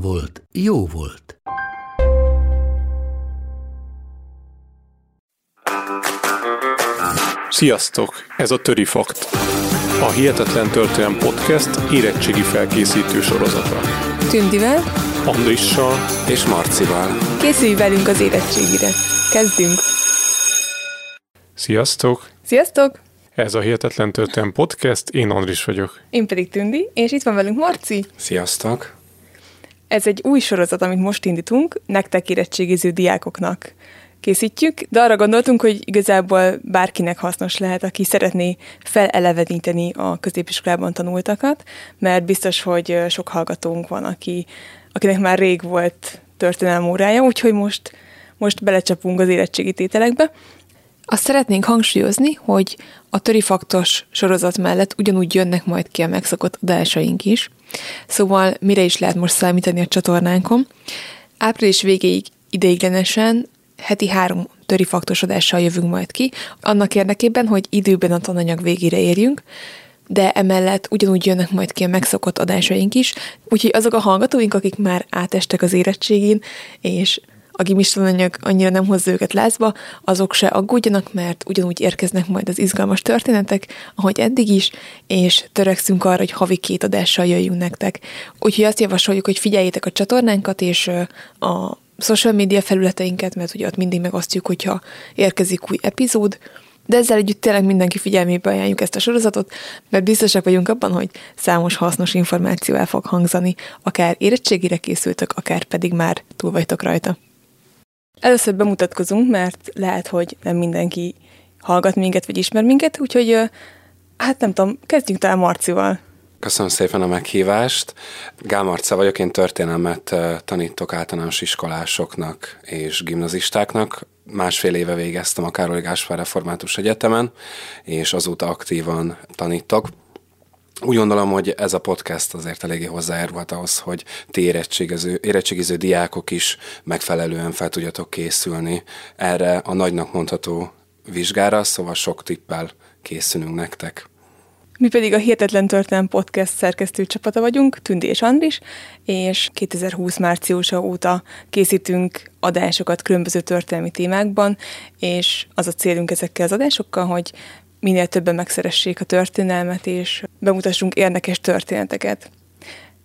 volt, jó volt. Sziasztok! Ez a Töri Fakt. A Hihetetlen Történelem Podcast érettségi felkészítő sorozata. Tündivel, Andrissal és Marcival. készülj velünk az érettségire. Kezdünk! Sziasztok! Sziasztok! Ez a Hihetetlen Történelem Podcast, én Andris vagyok. Én pedig Tündi, és itt van velünk Marci. Sziasztok! Ez egy új sorozat, amit most indítunk, nektek érettségiző diákoknak készítjük, de arra gondoltunk, hogy igazából bárkinek hasznos lehet, aki szeretné feleleveníteni a középiskolában tanultakat, mert biztos, hogy sok hallgatónk van, aki, akinek már rég volt történelmi órája, úgyhogy most, most belecsapunk az érettségi tételekbe. Azt szeretnénk hangsúlyozni, hogy a törifaktos sorozat mellett ugyanúgy jönnek majd ki a megszokott adásaink is, szóval mire is lehet most számítani a csatornánkon. Április végéig ideiglenesen heti három törifaktos adással jövünk majd ki, annak érdekében, hogy időben a tananyag végére érjünk, de emellett ugyanúgy jönnek majd ki a megszokott adásaink is, úgyhogy azok a hallgatóink, akik már átestek az érettségén, és a gimis tananyag annyira nem hozza őket lázba, azok se aggódjanak, mert ugyanúgy érkeznek majd az izgalmas történetek, ahogy eddig is, és törekszünk arra, hogy havi két adással jöjjünk nektek. Úgyhogy azt javasoljuk, hogy figyeljétek a csatornánkat és a social media felületeinket, mert ugye ott mindig megosztjuk, hogyha érkezik új epizód, de ezzel együtt tényleg mindenki figyelmébe ajánljuk ezt a sorozatot, mert biztosak vagyunk abban, hogy számos hasznos információ el fog hangzani, akár érettségire készültök, akár pedig már túl vagytok rajta. Először bemutatkozunk, mert lehet, hogy nem mindenki hallgat minket, vagy ismer minket, úgyhogy hát nem tudom, kezdjünk talán Marcival. Köszönöm szépen a meghívást. Gál Marca vagyok, én történelmet tanítok általános iskolásoknak és gimnazistáknak. Másfél éve végeztem a Károly Gáspár Református Egyetemen, és azóta aktívan tanítok. Úgy gondolom, hogy ez a podcast azért eléggé hozzájárult ahhoz, hogy ti érettségiző, érettségiző diákok is megfelelően fel tudjatok készülni erre a nagynak mondható vizsgára, szóval sok tippel készülünk nektek. Mi pedig a Hihetetlen Történelem Podcast szerkesztő csapata vagyunk, Tündi és Andris, és 2020 márciusa óta készítünk adásokat különböző történelmi témákban, és az a célunk ezekkel az adásokkal, hogy minél többen megszeressék a történelmet, és bemutassunk érdekes történeteket.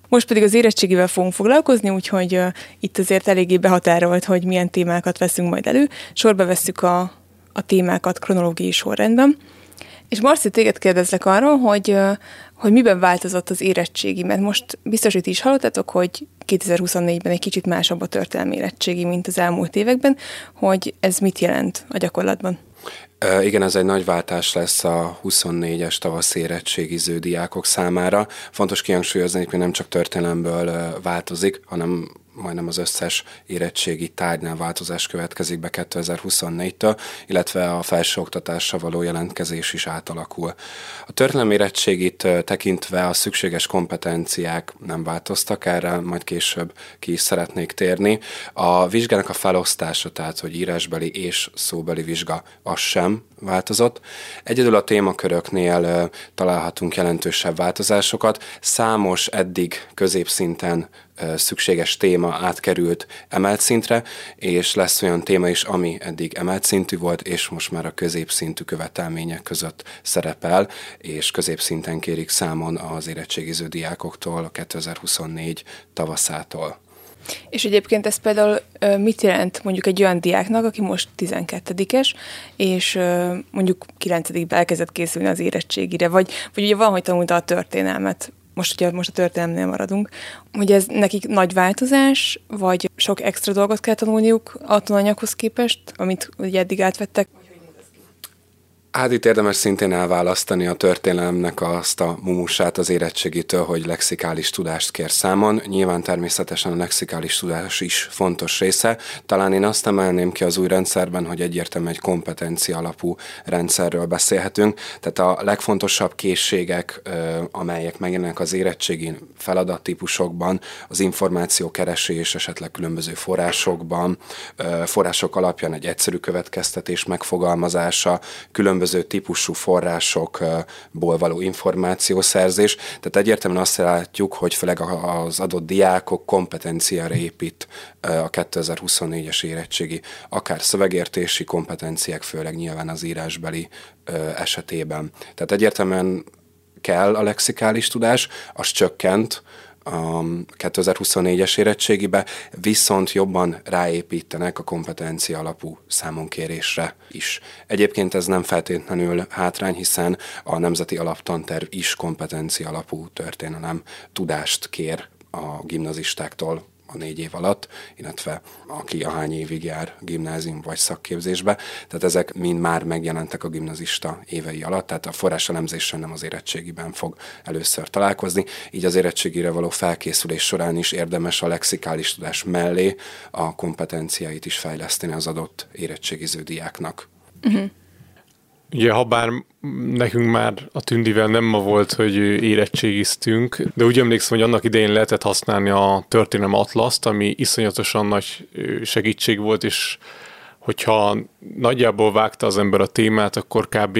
Most pedig az érettségivel fogunk foglalkozni, úgyhogy itt azért eléggé behatárolt, hogy milyen témákat veszünk majd elő. Sorba vesszük a, a témákat kronológiai sorrendben. És Marci, téged kérdezlek arról, hogy, hogy miben változott az érettségi, mert most biztos, hogy ti is hallottatok, hogy 2024-ben egy kicsit másabb a történelmi érettségi, mint az elmúlt években, hogy ez mit jelent a gyakorlatban? Igen, ez egy nagy váltás lesz a 24-es tavasz érettségiző diákok számára. Fontos kihangsúlyozni, hogy nem csak történelemből változik, hanem majdnem az összes érettségi tárgynál változás következik be 2024-től, illetve a felsőoktatásra való jelentkezés is átalakul. A történelmi érettségit tekintve a szükséges kompetenciák nem változtak, erre majd később ki is szeretnék térni. A vizsgának a felosztása, tehát hogy írásbeli és szóbeli vizsga, az sem változott. Egyedül a témaköröknél találhatunk jelentősebb változásokat. Számos eddig középszinten szükséges téma átkerült emelt szintre, és lesz olyan téma is, ami eddig emelt szintű volt, és most már a középszintű követelmények között szerepel, és középszinten kérik számon az érettségiző diákoktól a 2024 tavaszától. És egyébként ez például mit jelent mondjuk egy olyan diáknak, aki most 12-es, és mondjuk 9 elkezdett készülni az érettségire, vagy, vagy ugye van, hogy tanulta a történelmet, most ugye most a történelmnél maradunk, hogy ez nekik nagy változás, vagy sok extra dolgot kell tanulniuk a tananyaghoz képest, amit ugye eddig átvettek? Hát itt érdemes szintén elválasztani a történelemnek azt a mumusát az érettségitől, hogy lexikális tudást kér számon. Nyilván természetesen a lexikális tudás is fontos része. Talán én azt emelném ki az új rendszerben, hogy egyértelműen egy kompetencia alapú rendszerről beszélhetünk. Tehát a legfontosabb készségek, amelyek megjelennek az érettségi feladattípusokban, az információkeresés, esetleg különböző forrásokban, források alapján egy egyszerű következtetés megfogalmazása, különböző különböző típusú forrásokból való információszerzés. Tehát egyértelműen azt látjuk, hogy főleg az adott diákok kompetenciára épít a 2024-es érettségi, akár szövegértési kompetenciák, főleg nyilván az írásbeli esetében. Tehát egyértelműen kell a lexikális tudás, az csökkent, a 2024-es érettségibe, viszont jobban ráépítenek a kompetencia alapú számonkérésre is. Egyébként ez nem feltétlenül hátrány, hiszen a Nemzeti Alaptanterv is kompetencia alapú történelem tudást kér a gimnazistáktól a négy év alatt, illetve aki ahány évig jár gimnázium vagy szakképzésbe. Tehát ezek mind már megjelentek a gimnazista évei alatt, tehát a forráselemzéssel nem az érettségiben fog először találkozni, így az érettségire való felkészülés során is érdemes a lexikális tudás mellé a kompetenciáit is fejleszteni az adott érettségiző diáknak. Uh-huh. Ugye, ha bár nekünk már a Tündivel nem ma volt, hogy érettségiztünk, de úgy emlékszem, hogy annak idején lehetett használni a történelem atlaszt, ami iszonyatosan nagy segítség volt, és hogyha nagyjából vágta az ember a témát, akkor kb.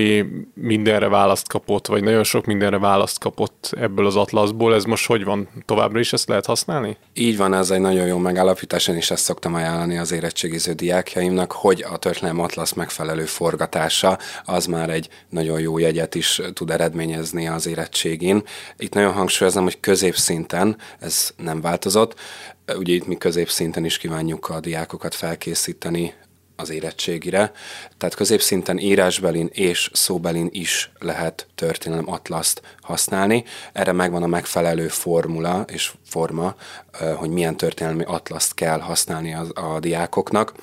mindenre választ kapott, vagy nagyon sok mindenre választ kapott ebből az atlaszból. Ez most hogy van? Továbbra is ezt lehet használni? Így van, ez egy nagyon jó megállapítás, én is ezt szoktam ajánlani az érettségiző diákjaimnak, hogy a történelem atlasz megfelelő forgatása az már egy nagyon jó jegyet is tud eredményezni az érettségén. Itt nagyon hangsúlyozom, hogy középszinten ez nem változott, ugye itt mi középszinten is kívánjuk a diákokat felkészíteni az érettségire. Tehát középszinten írásbelin és szóbelin is lehet történelem atlaszt használni. Erre megvan a megfelelő formula és forma, hogy milyen történelmi atlaszt kell használni a, a diákoknak.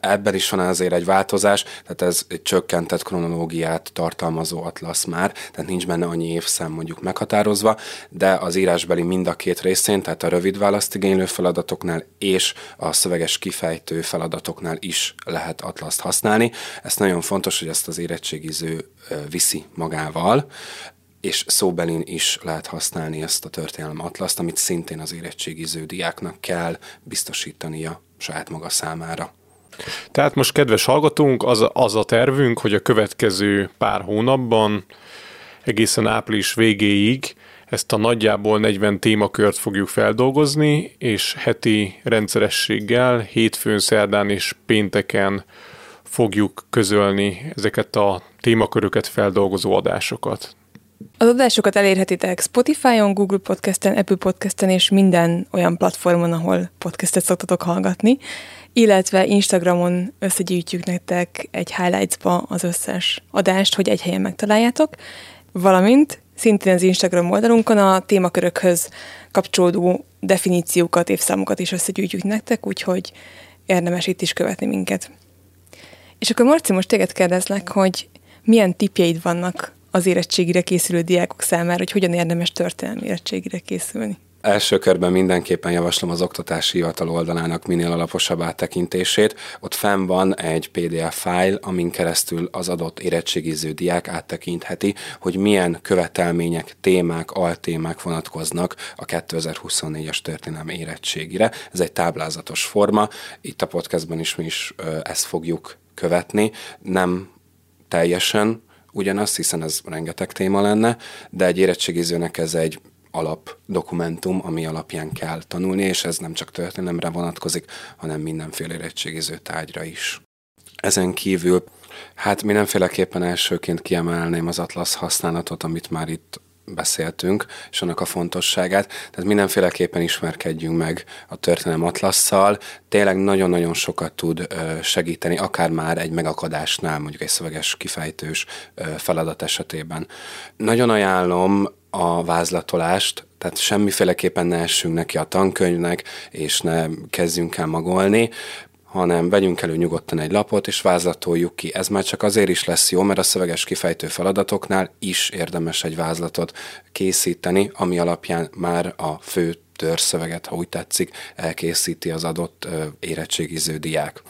Ebben is van azért egy változás, tehát ez egy csökkentett kronológiát tartalmazó atlasz már, tehát nincs benne annyi évszám mondjuk meghatározva, de az írásbeli mind a két részén, tehát a rövid választigénylő feladatoknál és a szöveges kifejtő feladatoknál is lehet atlaszt használni. Ez nagyon fontos, hogy ezt az érettségiző viszi magával és szóbelin is lehet használni ezt a történelem atlaszt, amit szintén az érettségiző diáknak kell biztosítania saját maga számára. Tehát most, kedves hallgatónk, az, az a tervünk, hogy a következő pár hónapban, egészen április végéig ezt a nagyjából 40 témakört fogjuk feldolgozni, és heti rendszerességgel, hétfőn, szerdán és pénteken fogjuk közölni ezeket a témaköröket feldolgozó adásokat. Az adásokat elérhetitek Spotify-on, Google Podcast-en, Apple Podcast-en és minden olyan platformon, ahol podcastet szoktatok hallgatni illetve Instagramon összegyűjtjük nektek egy highlights-ba az összes adást, hogy egy helyen megtaláljátok, valamint szintén az Instagram oldalunkon a témakörökhöz kapcsolódó definíciókat, évszámokat is összegyűjtjük nektek, úgyhogy érdemes itt is követni minket. És akkor Marci, most téged kérdezlek, hogy milyen tipjeid vannak az érettségire készülő diákok számára, hogy hogyan érdemes történelmi érettségire készülni? Első körben mindenképpen javaslom az oktatási hivatal oldalának minél alaposabb áttekintését. Ott fenn van egy PDF fájl, amin keresztül az adott érettségiző diák áttekintheti, hogy milyen követelmények, témák, altémák vonatkoznak a 2024-es történelmi érettségire. Ez egy táblázatos forma. Itt a podcastban is mi is ezt fogjuk követni. Nem teljesen ugyanaz, hiszen ez rengeteg téma lenne, de egy érettségizőnek ez egy alap dokumentum, ami alapján kell tanulni, és ez nem csak történelemre vonatkozik, hanem mindenféle érettségiző tárgyra is. Ezen kívül, hát mindenféleképpen elsőként kiemelném az atlasz használatot, amit már itt beszéltünk, és annak a fontosságát. Tehát mindenféleképpen ismerkedjünk meg a történelem atlasszal. Tényleg nagyon-nagyon sokat tud segíteni, akár már egy megakadásnál, mondjuk egy szöveges kifejtős feladat esetében. Nagyon ajánlom a vázlatolást, tehát semmiféleképpen ne essünk neki a tankönyvnek, és ne kezdjünk el magolni, hanem vegyünk elő nyugodtan egy lapot, és vázlatoljuk ki. Ez már csak azért is lesz jó, mert a szöveges kifejtő feladatoknál is érdemes egy vázlatot készíteni, ami alapján már a fő törszöveget, ha úgy tetszik, elkészíti az adott érettségiző diák.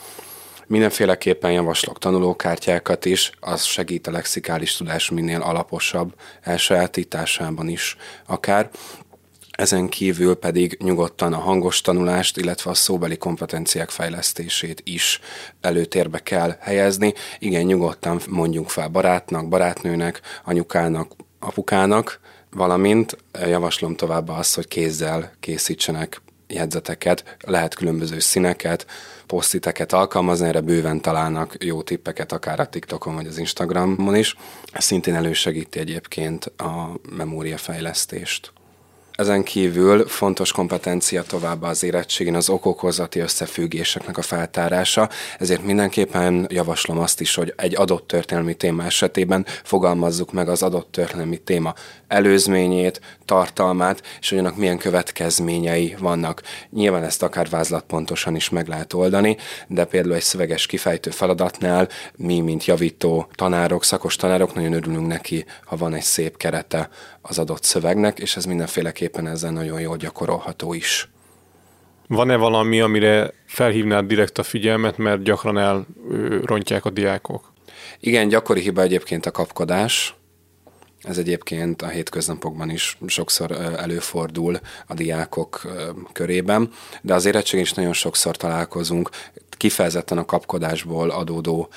Mindenféleképpen javaslok tanulókártyákat is, az segít a lexikális tudás minél alaposabb elsajátításában is akár. Ezen kívül pedig nyugodtan a hangos tanulást, illetve a szóbeli kompetenciák fejlesztését is előtérbe kell helyezni. Igen, nyugodtan mondjunk fel barátnak, barátnőnek, anyukának, apukának, valamint javaslom továbbá azt, hogy kézzel készítsenek jegyzeteket, lehet különböző színeket, posztiteket alkalmazni, erre bőven találnak jó tippeket, akár a TikTokon vagy az Instagramon is. Ez szintén elősegíti egyébként a memóriafejlesztést. Ezen kívül fontos kompetencia továbbá az érettségén az okokozati összefüggéseknek a feltárása, ezért mindenképpen javaslom azt is, hogy egy adott történelmi téma esetében fogalmazzuk meg az adott történelmi téma előzményét, tartalmát, és hogy annak milyen következményei vannak. Nyilván ezt akár vázlatpontosan is meg lehet oldani, de például egy szöveges kifejtő feladatnál mi, mint javító tanárok, szakos tanárok nagyon örülünk neki, ha van egy szép kerete az adott szövegnek, és ez mindenféleképpen ezzel nagyon jól gyakorolható is. Van-e valami, amire felhívnád direkt a figyelmet, mert gyakran elrontják a diákok? Igen, gyakori hiba egyébként a kapkodás. Ez egyébként a hétköznapokban is sokszor előfordul a diákok körében, de az érettség is nagyon sokszor találkozunk kifejezetten a kapkodásból adódó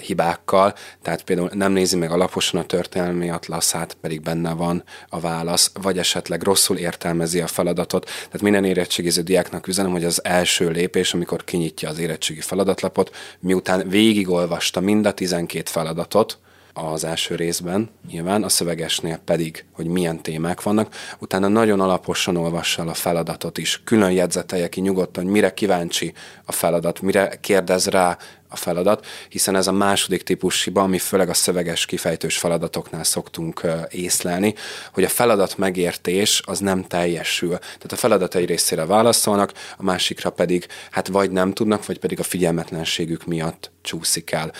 hibákkal, tehát például nem nézi meg alaposan a történelmi atlaszát, pedig benne van a válasz, vagy esetleg rosszul értelmezi a feladatot. Tehát minden érettségiző diáknak üzenem, hogy az első lépés, amikor kinyitja az érettségi feladatlapot, miután végigolvasta mind a 12 feladatot, az első részben, nyilván a szövegesnél pedig, hogy milyen témák vannak, utána nagyon alaposan olvassa el a feladatot is, külön jegyzetelje ki nyugodtan, hogy mire kíváncsi a feladat, mire kérdez rá a feladat, hiszen ez a második típus hiba, ami főleg a szöveges kifejtős feladatoknál szoktunk észlelni, hogy a feladat megértés az nem teljesül. Tehát a feladat egy részére válaszolnak, a másikra pedig hát vagy nem tudnak, vagy pedig a figyelmetlenségük miatt csúszik el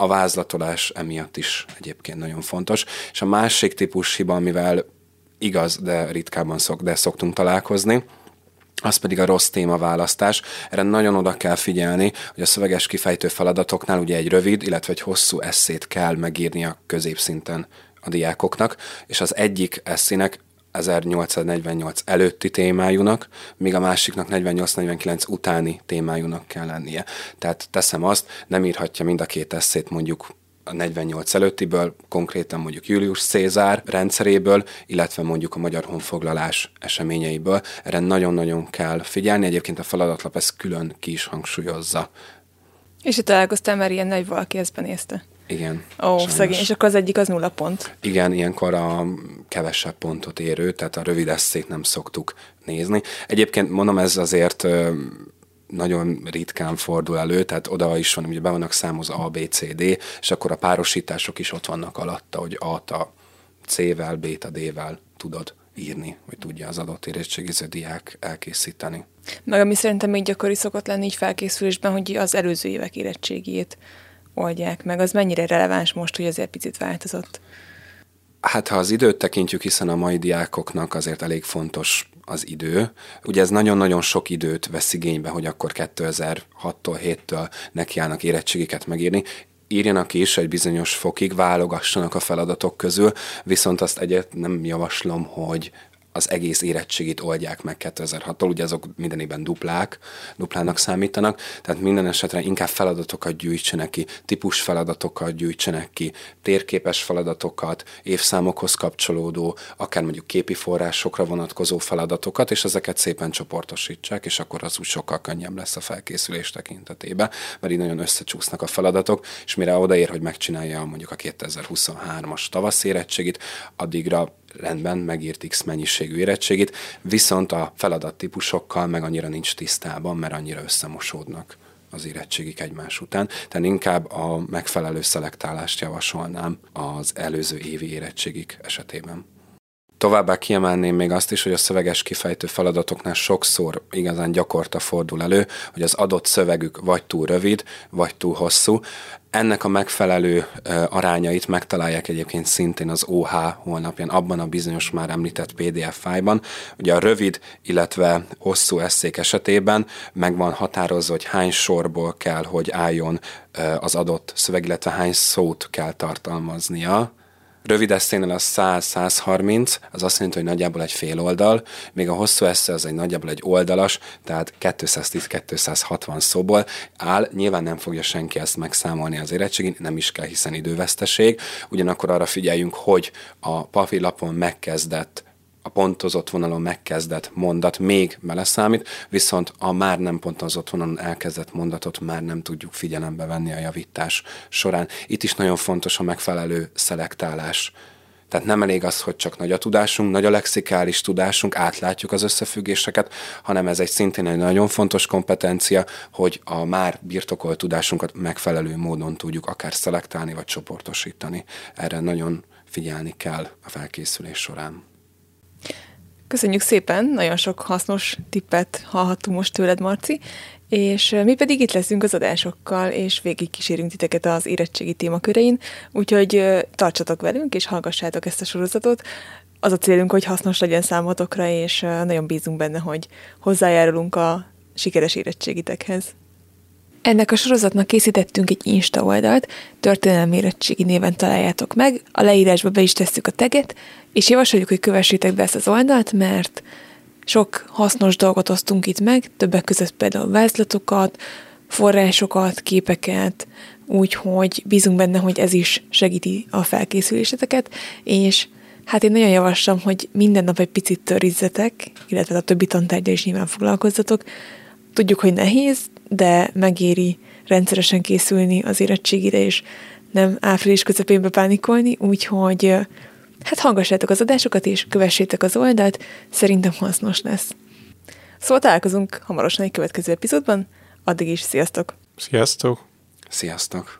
a vázlatolás emiatt is egyébként nagyon fontos. És a másik típus hiba, amivel igaz, de ritkában szok, de szoktunk találkozni, az pedig a rossz témaválasztás. Erre nagyon oda kell figyelni, hogy a szöveges kifejtő feladatoknál ugye egy rövid, illetve egy hosszú eszét kell megírni a középszinten a diákoknak, és az egyik eszének 1848 előtti témájúnak, míg a másiknak 48-49 utáni témájúnak kell lennie. Tehát teszem azt, nem írhatja mind a két eszét mondjuk a 48 előttiből, konkrétan mondjuk Julius Cézár rendszeréből, illetve mondjuk a magyar honfoglalás eseményeiből. Erre nagyon-nagyon kell figyelni, egyébként a feladatlap ezt külön ki is hangsúlyozza. És itt találkoztál már ilyen nagy valaki ezt benézte? Igen. Ó, sajnos. szegény, és akkor az egyik az nulla pont. Igen, ilyenkor a kevesebb pontot érő, tehát a rövid eszét nem szoktuk nézni. Egyébként mondom, ez azért nagyon ritkán fordul elő, tehát oda is van, ugye be vannak számozva A, B, C, D, és akkor a párosítások is ott vannak alatta, hogy A-t a C-vel, B-t a D-vel tudod írni, hogy tudja az adott érettségiző diák elkészíteni. Meg ami szerintem még gyakori szokott lenni így felkészülésben, hogy az előző évek érettségét oldják meg. Az mennyire releváns most, hogy azért picit változott? Hát ha az időt tekintjük, hiszen a mai diákoknak azért elég fontos az idő. Ugye ez nagyon-nagyon sok időt vesz igénybe, hogy akkor 2006-tól, 7-től nekiállnak érettségiket megírni írjanak is egy bizonyos fokig, válogassanak a feladatok közül, viszont azt egyet nem javaslom, hogy az egész érettségit oldják meg 2006-tól, ugye azok mindenében duplák, duplának számítanak, tehát minden esetre inkább feladatokat gyűjtsenek ki, típus feladatokat gyűjtsenek ki, térképes feladatokat, évszámokhoz kapcsolódó, akár mondjuk képi forrásokra vonatkozó feladatokat, és ezeket szépen csoportosítsák, és akkor az úgy sokkal könnyebb lesz a felkészülés tekintetében, mert így nagyon összecsúsznak a feladatok, és mire odaér, hogy megcsinálja mondjuk a 2023-as tavasz érettségit, addigra rendben megírt X mennyiségű érettségit, viszont a feladattípusokkal meg annyira nincs tisztában, mert annyira összemosódnak az érettségik egymás után. Tehát inkább a megfelelő szelektálást javasolnám az előző évi érettségik esetében. Továbbá kiemelném még azt is, hogy a szöveges kifejtő feladatoknál sokszor igazán gyakorta fordul elő, hogy az adott szövegük vagy túl rövid, vagy túl hosszú. Ennek a megfelelő arányait megtalálják egyébként szintén az OH honlapján, abban a bizonyos már említett PDF fájban. Ugye a rövid, illetve hosszú eszék esetében meg van határozva, hogy hány sorból kell, hogy álljon az adott szöveg, illetve hány szót kell tartalmaznia Rövid eszénél az 100-130, az azt jelenti, hogy nagyjából egy fél oldal, még a hosszú esze az egy nagyjából egy oldalas, tehát 210-260 szóból áll. Nyilván nem fogja senki ezt megszámolni az érettségén, nem is kell, hiszen időveszteség. Ugyanakkor arra figyeljünk, hogy a papírlapon megkezdett a pontozott vonalon megkezdett mondat még beleszámít, viszont a már nem pontozott vonalon elkezdett mondatot már nem tudjuk figyelembe venni a javítás során. Itt is nagyon fontos a megfelelő szelektálás. Tehát nem elég az, hogy csak nagy a tudásunk, nagy a lexikális tudásunk, átlátjuk az összefüggéseket, hanem ez egy szintén egy nagyon fontos kompetencia, hogy a már birtokolt tudásunkat megfelelő módon tudjuk akár szelektálni vagy csoportosítani. Erre nagyon figyelni kell a felkészülés során. Köszönjük szépen, nagyon sok hasznos tippet hallhattunk most tőled, Marci, és mi pedig itt leszünk az adásokkal, és végig kísérünk titeket az érettségi témakörein, úgyhogy tartsatok velünk, és hallgassátok ezt a sorozatot. Az a célunk, hogy hasznos legyen számotokra, és nagyon bízunk benne, hogy hozzájárulunk a sikeres érettségitekhez. Ennek a sorozatnak készítettünk egy Insta oldalt, történelmi érettségi néven találjátok meg, a leírásba be is tesszük a teget, és javasoljuk, hogy kövessétek be ezt az oldalt, mert sok hasznos dolgot osztunk itt meg, többek között például vázlatokat, forrásokat, képeket, úgyhogy bízunk benne, hogy ez is segíti a felkészüléseteket, és hát én nagyon javaslom, hogy minden nap egy picit törizzetek, illetve a többi tantárgya is nyilván foglalkozzatok. Tudjuk, hogy nehéz, de megéri rendszeresen készülni az érettségire, és nem április közepén bepánikolni, úgyhogy hát hallgassátok az adásokat, és kövessétek az oldalt, szerintem hasznos lesz. Szóval találkozunk hamarosan egy következő epizódban, addig is sziasztok! Sziasztok! Sziasztok!